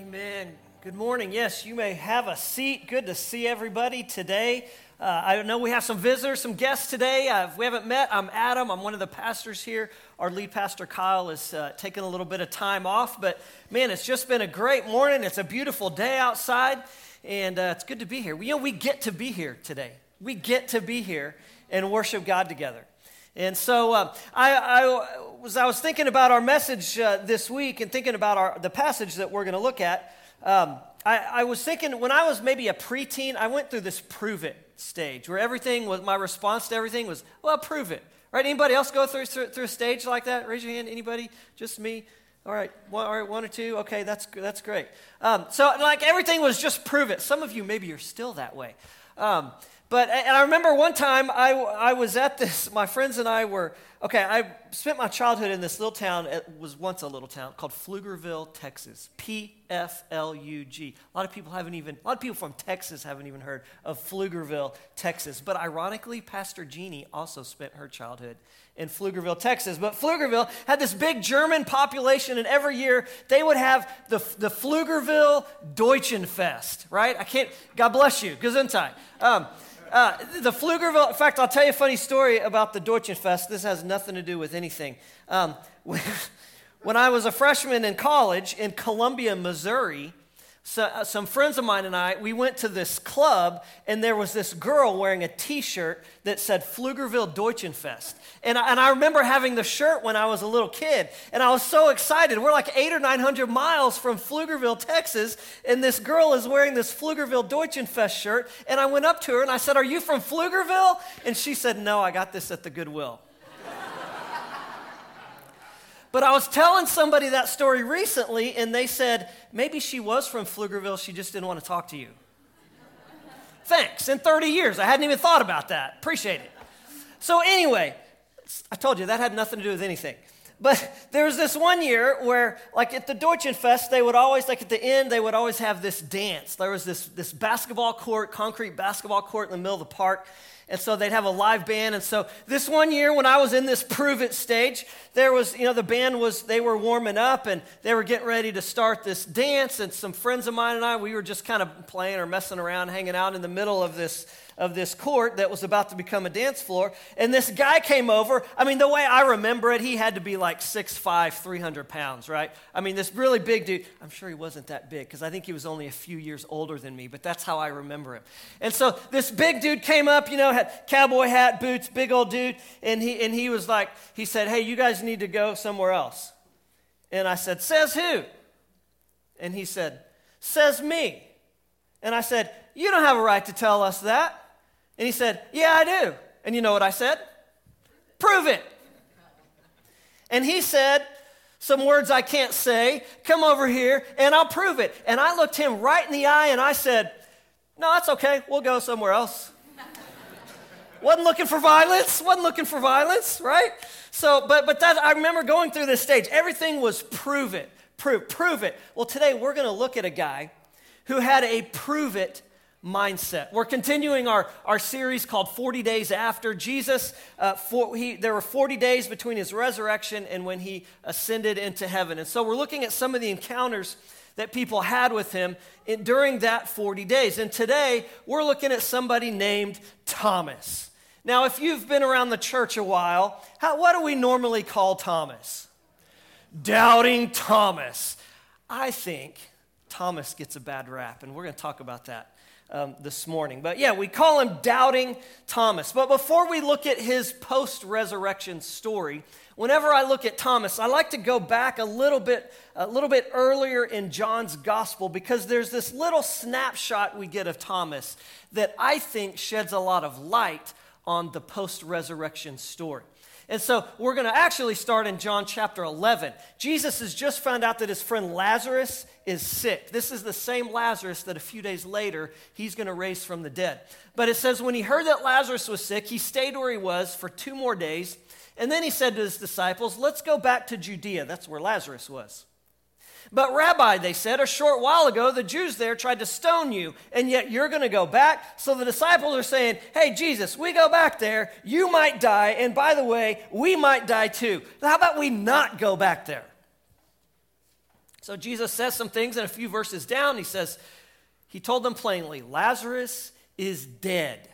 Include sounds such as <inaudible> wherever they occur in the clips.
Amen. Good morning. Yes, you may have a seat. Good to see everybody today. Uh, I know we have some visitors, some guests today. Uh, if we haven't met, I'm Adam. I'm one of the pastors here. Our lead pastor, Kyle, is uh, taking a little bit of time off. But man, it's just been a great morning. It's a beautiful day outside, and uh, it's good to be here. We, you know, we get to be here today. We get to be here and worship God together. And so uh, I, I, was, I was thinking about our message uh, this week and thinking about our, the passage that we're going to look at. Um, I, I, was thinking when I was maybe a preteen, I went through this prove it stage where everything was, my response to everything was, well, prove it. Right? Anybody else go through, through, through a stage like that? Raise your hand. Anybody? Just me? All right, one, all right, one or two. Okay, that's, that's great. Um, so, like, everything was just prove it. Some of you, maybe you're still that way. Um, but, and I remember one time I, I was at this, <laughs> my friends and I were, okay, I spent my childhood in this little town, it was once a little town called Pflugerville, Texas. P F L U G. A lot of people haven't even, a lot of people from Texas haven't even heard of Pflugerville, Texas. But ironically, Pastor Jeannie also spent her childhood in Pflugerville, Texas. But Pflugerville had this big German population, and every year they would have the, the Pflugerville Deutschenfest, right? I can't, God bless you, Gesundheit. Um, uh, the Pflugerville, in fact, I'll tell you a funny story about the Deutschenfest. This has nothing to do with anything. Um, <laughs> when I was a freshman in college in Columbia, Missouri, so, uh, some friends of mine and I, we went to this club, and there was this girl wearing a t shirt that said Pflugerville Deutschenfest. And I, and I remember having the shirt when I was a little kid, and I was so excited. We're like eight or 900 miles from Pflugerville, Texas, and this girl is wearing this Pflugerville Deutschenfest shirt. And I went up to her and I said, Are you from Pflugerville? And she said, No, I got this at the Goodwill. But I was telling somebody that story recently, and they said, maybe she was from Pflugerville, she just didn't want to talk to you. Thanks. In 30 years, I hadn't even thought about that. Appreciate it. So, anyway, I told you that had nothing to do with anything. But <laughs> there was this one year where, like at the Deutschenfest, they would always, like at the end, they would always have this dance. There was this, this basketball court, concrete basketball court in the middle of the park. And so they'd have a live band. And so this one year when I was in this prove it stage, there was, you know, the band was, they were warming up and they were getting ready to start this dance. And some friends of mine and I, we were just kind of playing or messing around, hanging out in the middle of this of this court that was about to become a dance floor. And this guy came over. I mean, the way I remember it, he had to be like 6'5, 300 pounds, right? I mean, this really big dude. I'm sure he wasn't that big because I think he was only a few years older than me, but that's how I remember him. And so this big dude came up, you know, had cowboy hat, boots, big old dude. And he, and he was like, he said, Hey, you guys need to go somewhere else. And I said, Says who? And he said, Says me. And I said, You don't have a right to tell us that. And he said, Yeah, I do. And you know what I said? Prove it. And he said, some words I can't say, come over here and I'll prove it. And I looked him right in the eye and I said, No, that's okay. We'll go somewhere else. Wasn't looking for violence, wasn't looking for violence, right? So, but, but that, I remember going through this stage. Everything was prove it, prove, prove it. Well, today we're going to look at a guy who had a prove it mindset. We're continuing our, our series called 40 Days After. Jesus, uh, for, he, there were 40 days between his resurrection and when he ascended into heaven. And so we're looking at some of the encounters that people had with him in, during that 40 days. And today we're looking at somebody named Thomas. Now, if you've been around the church a while, how, what do we normally call Thomas? Doubting Thomas. I think Thomas gets a bad rap, and we're going to talk about that um, this morning. But yeah, we call him Doubting Thomas. But before we look at his post resurrection story, whenever I look at Thomas, I like to go back a little bit, a little bit earlier in John's gospel because there's this little snapshot we get of Thomas that I think sheds a lot of light on the post resurrection story. And so we're going to actually start in John chapter 11. Jesus has just found out that his friend Lazarus is sick. This is the same Lazarus that a few days later he's going to raise from the dead. But it says when he heard that Lazarus was sick, he stayed where he was for two more days. And then he said to his disciples, Let's go back to Judea. That's where Lazarus was. But, Rabbi, they said, a short while ago, the Jews there tried to stone you, and yet you're going to go back. So the disciples are saying, Hey, Jesus, we go back there, you might die, and by the way, we might die too. How about we not go back there? So Jesus says some things, and a few verses down, he says, He told them plainly, Lazarus is dead.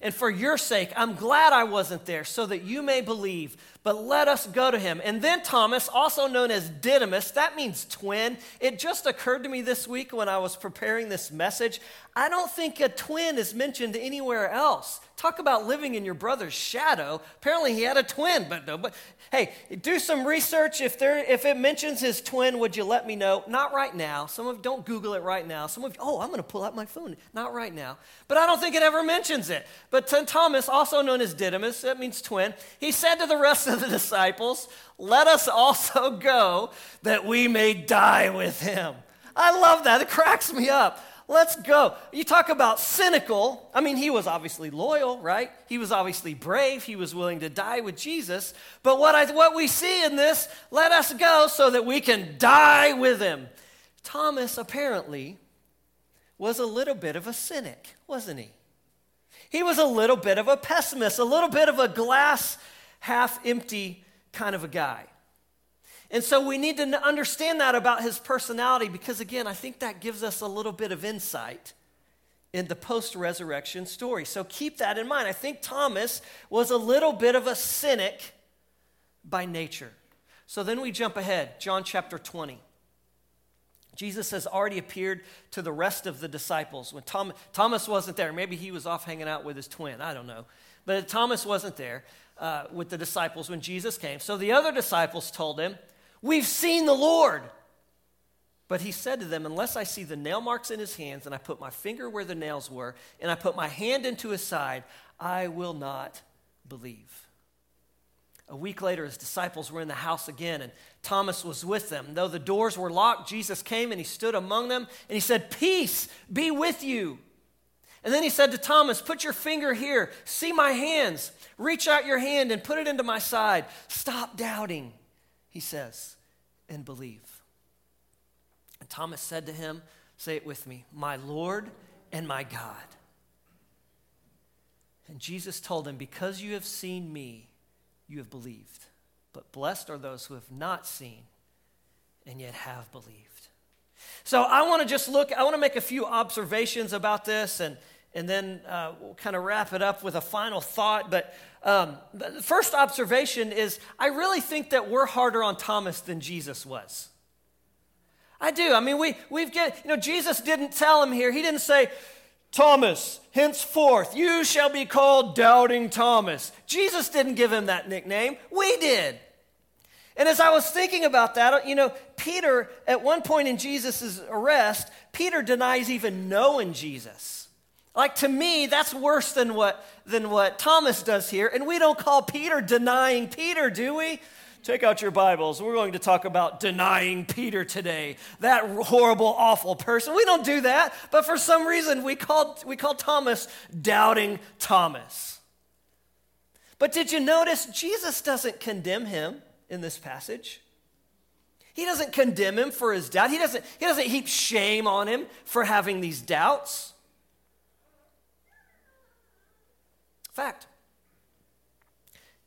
And for your sake, I'm glad I wasn't there so that you may believe. But let us go to him. And then Thomas, also known as Didymus, that means twin. It just occurred to me this week when I was preparing this message. I don't think a twin is mentioned anywhere else. Talk about living in your brother's shadow. Apparently, he had a twin, but no. But hey, do some research. If there, if it mentions his twin, would you let me know? Not right now. Some of don't Google it right now. Some of oh, I'm going to pull out my phone. Not right now. But I don't think it ever mentions it. But Thomas, also known as Didymus, that means twin. He said to the rest of the disciples, "Let us also go, that we may die with him." I love that. It cracks me up. Let's go. You talk about cynical. I mean, he was obviously loyal, right? He was obviously brave. He was willing to die with Jesus. But what, I, what we see in this, let us go so that we can die with him. Thomas apparently was a little bit of a cynic, wasn't he? He was a little bit of a pessimist, a little bit of a glass half empty kind of a guy. And so we need to understand that about his personality because, again, I think that gives us a little bit of insight in the post resurrection story. So keep that in mind. I think Thomas was a little bit of a cynic by nature. So then we jump ahead, John chapter 20. Jesus has already appeared to the rest of the disciples. When Tom, Thomas wasn't there, maybe he was off hanging out with his twin, I don't know. But Thomas wasn't there uh, with the disciples when Jesus came. So the other disciples told him, We've seen the Lord. But he said to them, Unless I see the nail marks in his hands, and I put my finger where the nails were, and I put my hand into his side, I will not believe. A week later, his disciples were in the house again, and Thomas was with them. Though the doors were locked, Jesus came and he stood among them, and he said, Peace be with you. And then he said to Thomas, Put your finger here, see my hands, reach out your hand and put it into my side. Stop doubting he says, and believe. And Thomas said to him, Say it with me, my Lord and my God. And Jesus told him, Because you have seen me, you have believed. But blessed are those who have not seen and yet have believed. So I want to just look, I want to make a few observations about this and, and then uh, we'll kind of wrap it up with a final thought. But um, the first observation is I really think that we're harder on Thomas than Jesus was. I do. I mean, we, we've get, you know, Jesus didn't tell him here. He didn't say, Thomas, henceforth, you shall be called Doubting Thomas. Jesus didn't give him that nickname. We did. And as I was thinking about that, you know, Peter, at one point in Jesus' arrest, Peter denies even knowing Jesus. Like to me, that's worse than what, than what Thomas does here. And we don't call Peter denying Peter, do we? Take out your Bibles. We're going to talk about denying Peter today. That horrible, awful person. We don't do that, but for some reason we call, we call Thomas doubting Thomas. But did you notice Jesus doesn't condemn him in this passage? He doesn't condemn him for his doubt. He doesn't, he doesn't heap shame on him for having these doubts. Fact,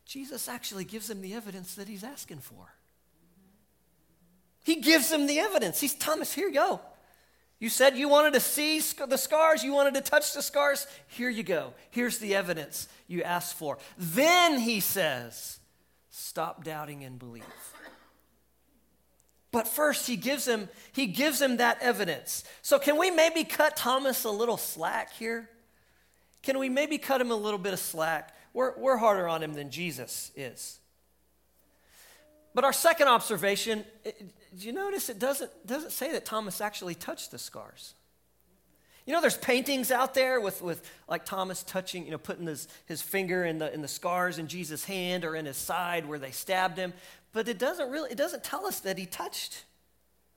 Jesus actually gives him the evidence that he's asking for. He gives him the evidence. He's Thomas, here you go. You said you wanted to see the scars, you wanted to touch the scars. Here you go. Here's the evidence you asked for. Then he says, Stop doubting and believe. But first he gives him he gives him that evidence. So can we maybe cut Thomas a little slack here? Can we maybe cut him a little bit of slack? We're, we're harder on him than Jesus is. But our second observation, do you notice it doesn't, doesn't say that Thomas actually touched the scars? You know, there's paintings out there with, with like Thomas touching, you know, putting his, his finger in the, in the scars in Jesus' hand or in his side where they stabbed him. But it doesn't really, it doesn't tell us that he touched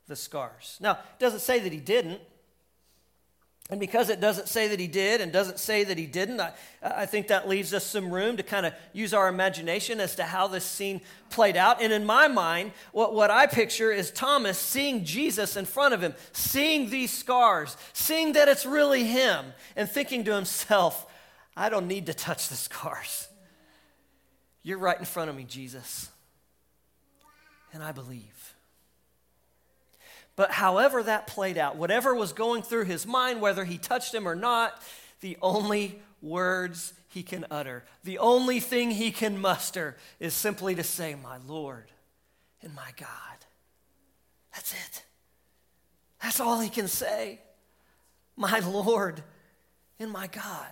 the scars. Now, it doesn't say that he didn't. And because it doesn't say that he did and doesn't say that he didn't, I, I think that leaves us some room to kind of use our imagination as to how this scene played out. And in my mind, what, what I picture is Thomas seeing Jesus in front of him, seeing these scars, seeing that it's really him, and thinking to himself, I don't need to touch the scars. You're right in front of me, Jesus. And I believe. But however that played out, whatever was going through his mind, whether he touched him or not, the only words he can utter, the only thing he can muster is simply to say, My Lord and my God. That's it. That's all he can say. My Lord and my God.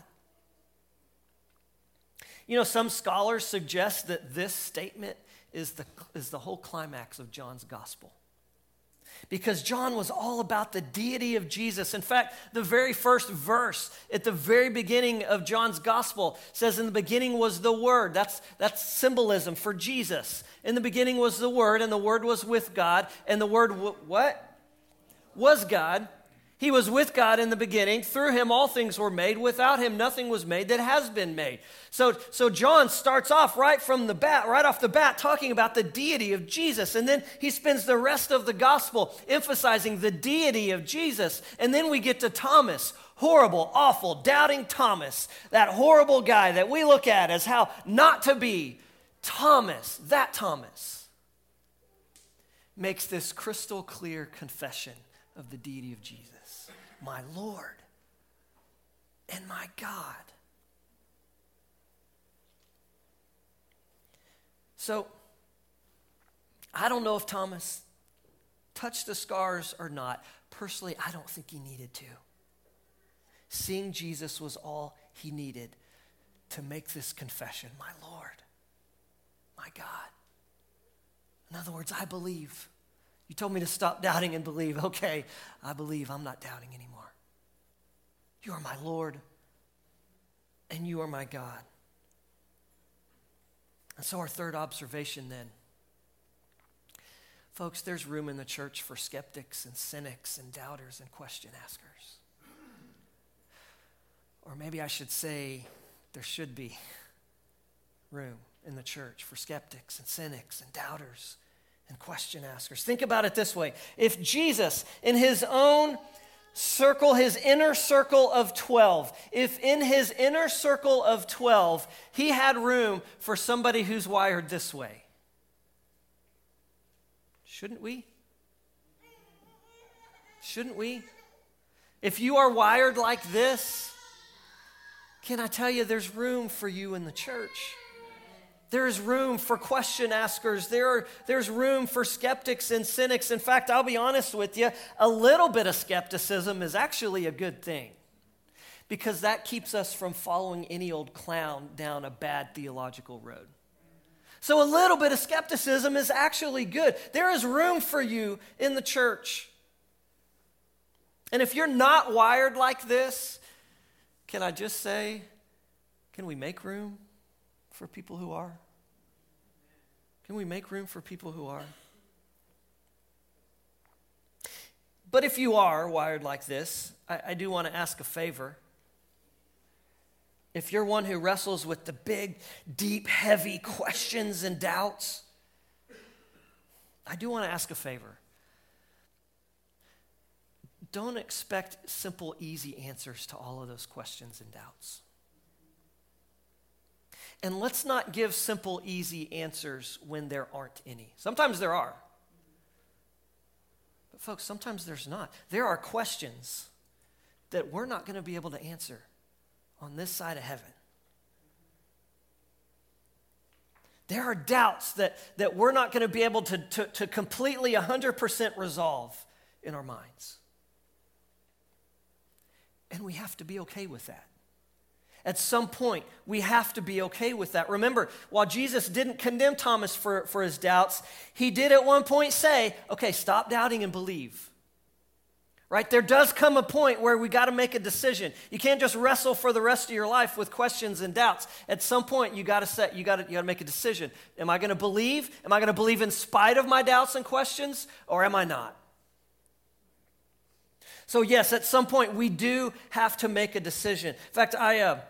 You know, some scholars suggest that this statement is the, is the whole climax of John's gospel because John was all about the deity of Jesus. In fact, the very first verse at the very beginning of John's gospel says, In the beginning was the Word. That's, that's symbolism for Jesus. In the beginning was the Word, and the Word was with God, and the Word, w- what? Was God. He was with God in the beginning. Through him, all things were made. Without him, nothing was made that has been made. So, so John starts off right from the bat, right off the bat, talking about the deity of Jesus. And then he spends the rest of the gospel emphasizing the deity of Jesus. And then we get to Thomas, horrible, awful, doubting Thomas, that horrible guy that we look at as how not to be. Thomas, that Thomas, makes this crystal clear confession of the deity of Jesus my Lord and my God. So, I don't know if Thomas touched the scars or not. Personally, I don't think he needed to. Seeing Jesus was all he needed to make this confession My Lord, my God. In other words, I believe. You told me to stop doubting and believe. <laughs> Okay, I believe. I'm not doubting anymore. You are my Lord, and you are my God. And so, our third observation then folks, there's room in the church for skeptics and cynics and doubters and question askers. Or maybe I should say, there should be <laughs> room in the church for skeptics and cynics and doubters and question askers. Think about it this way if Jesus, in his own circle, his inner circle of 12, if in his inner circle of 12, he had room for somebody who's wired this way, shouldn't we? Shouldn't we? If you are wired like this, can I tell you there's room for you in the church? There's room for question askers. There are, there's room for skeptics and cynics. In fact, I'll be honest with you, a little bit of skepticism is actually a good thing because that keeps us from following any old clown down a bad theological road. So, a little bit of skepticism is actually good. There is room for you in the church. And if you're not wired like this, can I just say, can we make room? For people who are? Can we make room for people who are? But if you are wired like this, I, I do want to ask a favor. If you're one who wrestles with the big, deep, heavy questions and doubts, I do want to ask a favor. Don't expect simple, easy answers to all of those questions and doubts. And let's not give simple, easy answers when there aren't any. Sometimes there are. But, folks, sometimes there's not. There are questions that we're not going to be able to answer on this side of heaven. There are doubts that, that we're not going to be able to, to, to completely 100% resolve in our minds. And we have to be okay with that. At some point, we have to be okay with that. Remember, while Jesus didn't condemn Thomas for, for his doubts, he did at one point say, okay, stop doubting and believe. Right? There does come a point where we got to make a decision. You can't just wrestle for the rest of your life with questions and doubts. At some point, you got to set, you got to, you got to make a decision. Am I going to believe? Am I going to believe in spite of my doubts and questions, or am I not? So, yes, at some point we do have to make a decision. In fact, I, uh,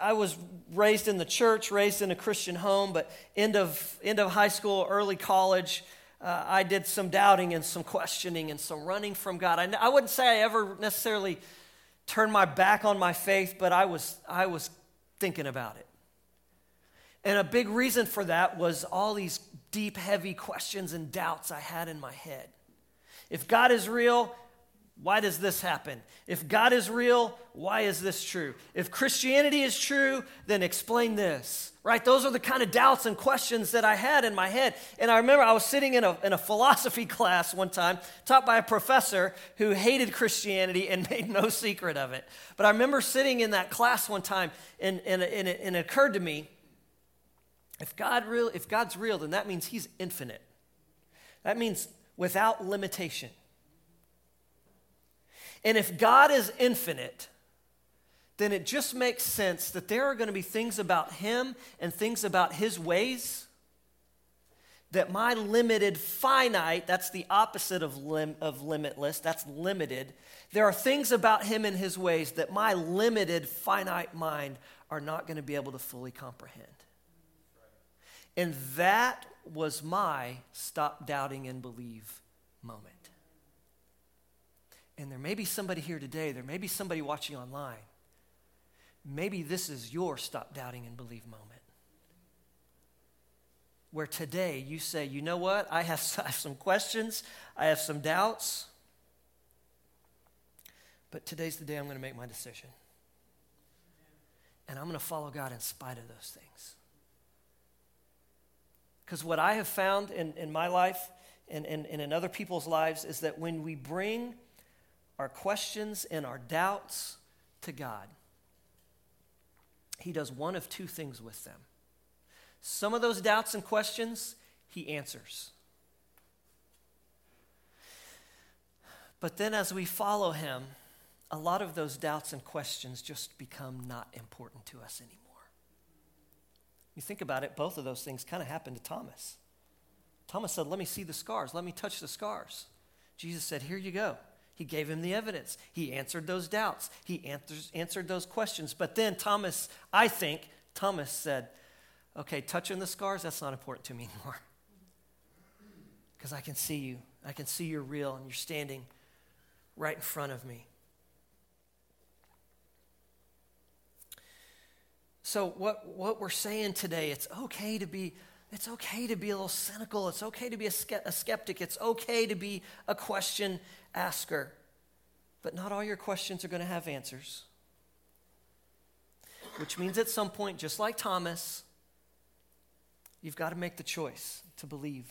I was raised in the church, raised in a Christian home, but end of, end of high school, early college, uh, I did some doubting and some questioning and some running from God. I, I wouldn't say I ever necessarily turned my back on my faith, but I was, I was thinking about it. And a big reason for that was all these deep, heavy questions and doubts I had in my head. If God is real, why does this happen? If God is real, why is this true? If Christianity is true, then explain this. Right? Those are the kind of doubts and questions that I had in my head. And I remember I was sitting in a, in a philosophy <laughs> class one time, taught by a professor who hated Christianity and <laughs> made no secret of it. But I remember sitting in that class one time, and, and, and, it, and it occurred to me if, God real, if God's real, then that means He's infinite. That means without limitation. And if God is infinite, then it just makes sense that there are going to be things about Him and things about His ways that my limited, finite, that's the opposite of, lim, of limitless, that's limited. There are things about Him and His ways that my limited, finite mind are not going to be able to fully comprehend. And that was my stop doubting and believe moment. And there may be somebody here today, there may be somebody watching online. Maybe this is your stop doubting and believe moment. Where today you say, you know what? I have, <laughs> some questions, I have some doubts, but today's the day I'm going to make my decision. And I'm going to follow God in spite of those things. Because what I have found in, in my life and, and, and in other people's lives is that when we bring our questions and our doubts to God, He does one of two things with them. Some of those doubts and questions, He answers. But then as we follow Him, a lot of those doubts and questions just become not important to us anymore. You think about it, both of those things kind of happened to Thomas. Thomas said, Let me see the scars. Let me touch the scars. Jesus said, Here you go. He gave him the evidence. He answered those doubts. He answers, answered those questions. But then Thomas, I think, Thomas said, okay, touching the scars, that's not important to me anymore. <laughs> Because I can see you. I can see you're real and you're standing right in front of me. So, what, what we're saying today, it's okay to be it's okay to be a little cynical. It's okay to be a, skeptic. It's okay to be a question asker. But not all your questions are going to have answers. Which means at some point, just like Thomas, you've got to make the choice to believe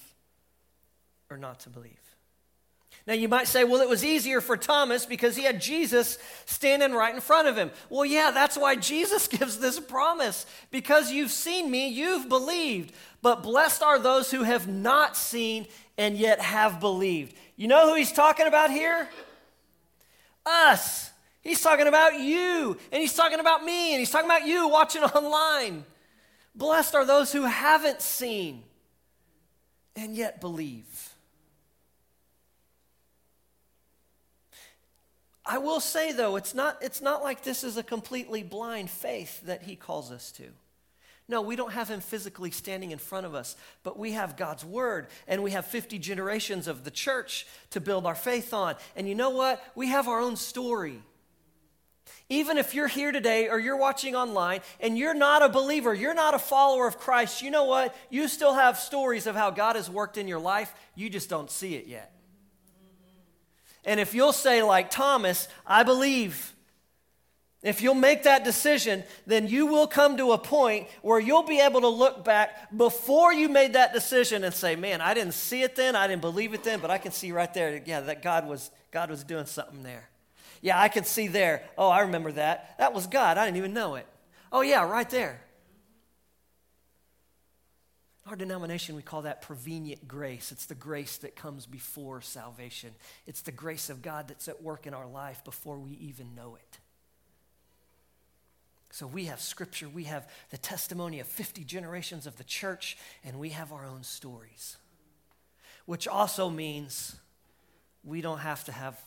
or not to believe. Now, you might say, well, it was easier for Thomas because he had Jesus standing right in front of him. Well, yeah, that's why Jesus <laughs> gives this promise. Because you've seen me, you've believed. But blessed are those who have not seen and yet have believed. You know who he's talking about here? Us. He's talking about you, and he's talking about me, and he's talking about you watching <laughs> online. Blessed are those who haven't seen and yet believe. I will say, though, it's not, it's not like this is a completely blind faith that he calls us to. No, we don't have him physically standing in front of us, but we have God's word and we have 50 generations of the church to build our faith on. And you know what? We have our own story. Even if you're here today or you're watching online and you're not a believer, you're not a follower of Christ, you know what? You still have stories of how God has worked in your life. You just don't see it yet. And if you'll say, like Thomas, I believe, if you'll make that decision, then you will come to a point where you'll be able to look back before you made that decision and say, man, I didn't see it then, I didn't believe it then, but I can see right there, yeah, that God was, God was doing something there. Yeah, I can see there. Oh, I remember that. That was God. I didn't even know it. Oh, yeah, right there. Our denomination, we call that prevenient grace. It's the grace that comes before salvation. It's the grace of God that's at work in our life before we even know it. So we have scripture, we have the testimony of 50 generations of the church, and we have our own stories. Which also means we don't have to have,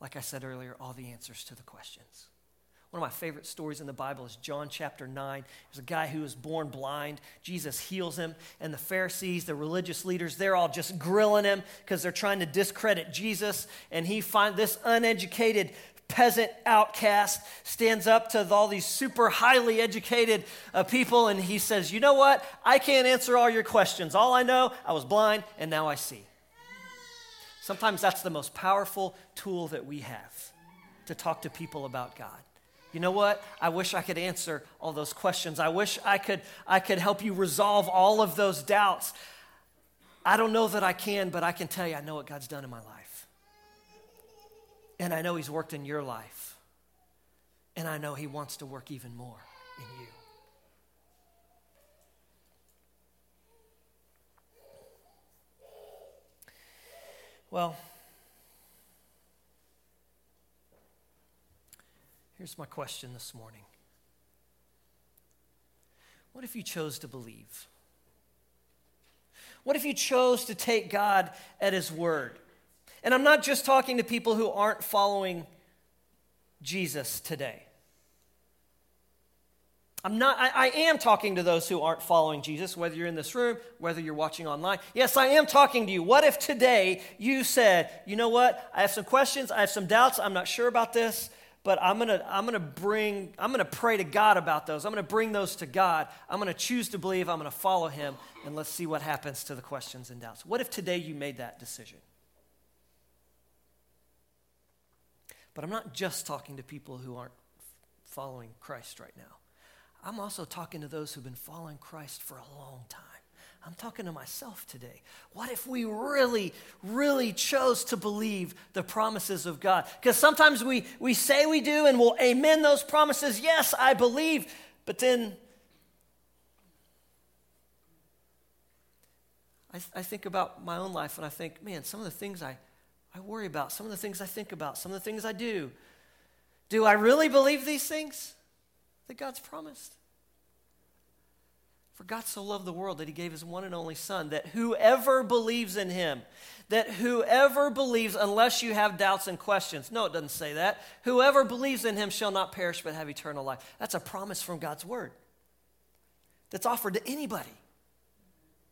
like I said earlier, all the answers to the questions. One of my favorite stories in the Bible is John chapter 9. There's a guy who was born blind. Jesus heals him, and the Pharisees, the religious leaders, they're all just grilling him because they're trying to discredit Jesus. And he finds this uneducated peasant outcast stands up to all these super highly educated uh, people and he says, You know what? I can't answer all your questions. All I know, I was blind and now I see. Sometimes that's the most powerful tool that we have to talk to people about God. You know what? I wish I could answer all those questions. I wish I could, I could help you resolve all of those doubts. I don't know that I can, but I can tell you I know what God's done in my life. And I know He's worked in your life. And I know He wants to work even more in you. Well, here's my question this morning What if you chose to believe? What if you chose to take God at His word? And I'm not just talking to people who aren't following Jesus today. I'm not, I, I, am talking to those who aren't following Jesus, whether you're in this room, whether you're watching online. Yes, I am talking to you. What if today you said, you know what? I have some questions, I have some doubts, I'm not sure about this, but I'm gonna, I'm gonna bring, I'm gonna pray to God about those. I'm gonna bring those to God. I'm gonna choose to believe, I'm gonna follow Him, and let's see what happens to the questions and doubts. What if today you made that decision? But I'm not just talking to people who aren't following Christ right now. I'm also talking to those who've been following Christ for a long time. I'm talking to myself today. What if we really, really chose to believe the promises of God? Because sometimes we, we say we do and we'll amen those promises. Yes, I believe. But then I, I think about my own life and I think, man, some of the things I, I worry about, some of the things I think about, some of the things I do. Do I really believe these things? that God's promised. For God so loved the world that he gave his one and only Son, that whoever believes in him, that whoever believes, unless you have doubts and questions, no, it doesn't say that. Whoever believes in him shall not perish but have eternal life. That's a promise from God's word that's offered to anybody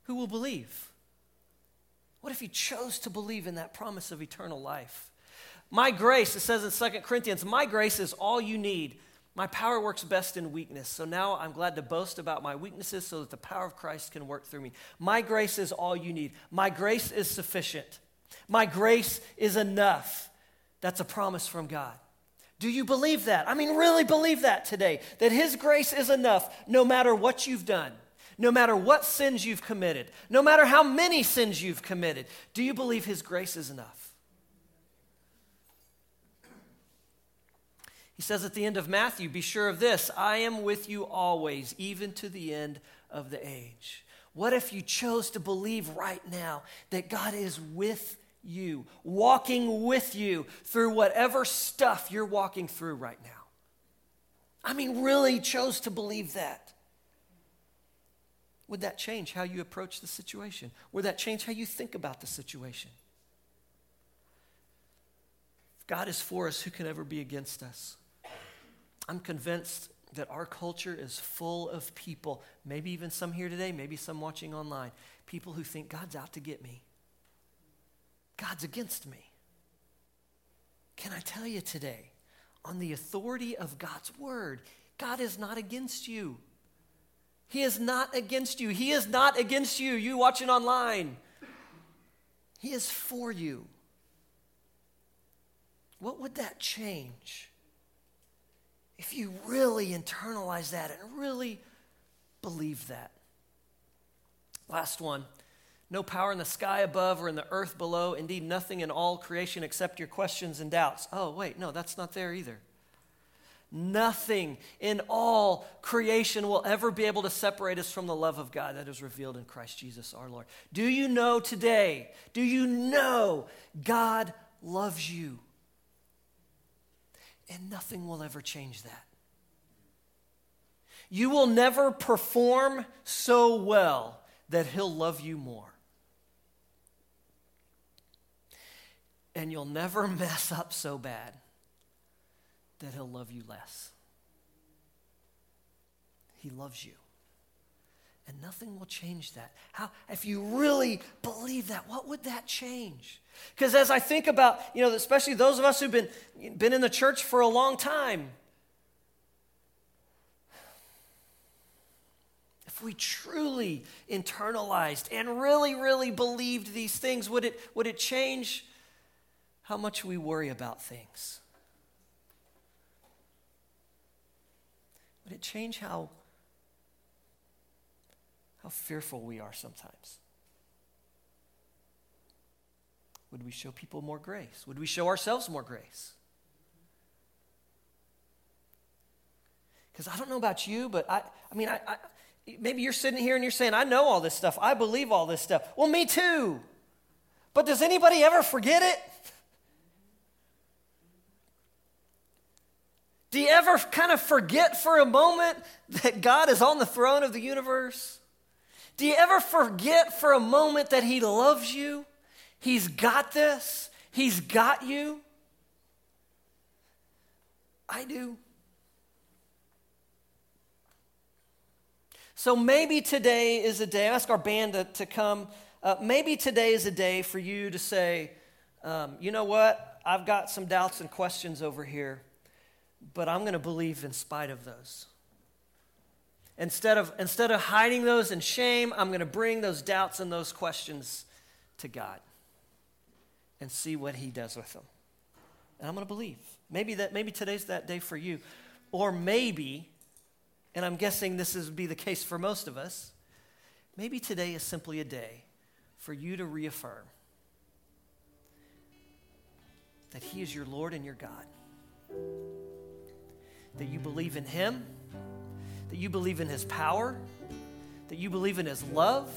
who will believe. What if you chose to believe in that promise of eternal life? My grace, it says in 2 Corinthians, my grace is all you need my power works best in weakness. So now I'm glad to boast about my weaknesses so that the power of Christ can work through me. My grace is all you need. My grace is sufficient. My grace is enough. That's a promise from God. Do you believe that? I mean, really believe that today. That His grace is enough no matter what you've done, no matter what sins you've committed, no matter how many sins you've committed. Do you believe His grace is enough? He says at the end of Matthew, Be sure of this I am with you always, even to the end of the age. What if you chose to believe right now that God is with you, walking with you through whatever stuff you're walking through right now? I mean, really chose to believe that. Would that change how you approach the situation? Would that change how you think about the situation? If God is for us, who can ever be against us? I'm convinced that our culture is full of people, maybe even some here today, maybe some watching online, people who think God's out to get me. God's against me. Can I tell you today, on the authority of God's word, God is not against you. He is not against you. He is not against you, you watching online. He is for you. What would that change? If you really internalize that and really believe that. Last one. No power in the sky above or in the earth below, indeed, nothing in all creation except your questions and doubts. Oh, wait, no, that's not there either. Nothing in all creation will ever be able to separate us from the love of God that is revealed in Christ Jesus our Lord. Do you know today? Do you know God loves you? And nothing will ever change that. You will never perform so well that He'll love you more. And you'll never <laughs> mess up so bad that He'll love you less. He loves you. And nothing will change that. How, if you really believe that, what would that change? Because as I think about, you know, especially those of us who've been, been in the church for a long time, if we truly internalized and really, really believed these things, would it, would it change how much we worry about things? Would it change how, how fearful we are sometimes? Would we show people more grace? Would we show ourselves more grace? Because I don't know about you, but I, I mean, I, I maybe you're sitting here and you're saying, I know all this stuff. I believe all this stuff. Well, me too. But does anybody ever forget it? Do you ever kind of forget for a moment that God is on the throne of the universe? Do you ever forget for a moment that He loves you? He's got this, He's got you? I do. So maybe today is a day, I ask our band to, to come. Uh, maybe today is a day for you to say, um, you know what? I've got some doubts and questions over here, but I'm going to believe in spite of those. Instead of, instead of hiding those in shame, I'm going to bring those doubts and those questions to God and see what He does with them. And I'm going to believe. Maybe, that, maybe today's that day for you. Or maybe and I'm guessing this would be the case for most of us, maybe today is simply a day for you to reaffirm that He is your Lord and your God. That you believe in Him, that you believe in His power, that you believe in His love,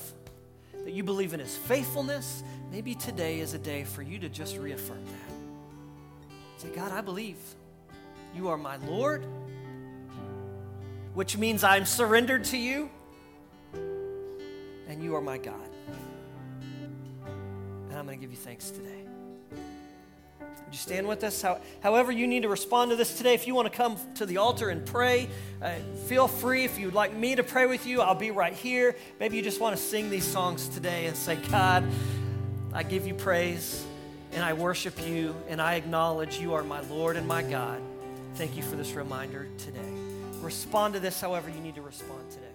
that you believe in His faithfulness. Maybe today is a day for you to just reaffirm that. Say, God, I believe you are my Lord which means I'm surrendered to you, and you are my God. And I'm going to give you thanks today. Would you stand with us? How, however, you need to respond to this today. If you want to come to the altar and pray, uh, feel free. If you'd like me to pray with you, I'll be right here. Maybe you just want to sing these songs today and say, God, I give you praise and I worship you and I acknowledge you are my Lord and my God. Thank you for this reminder today respond to this however you need to respond today.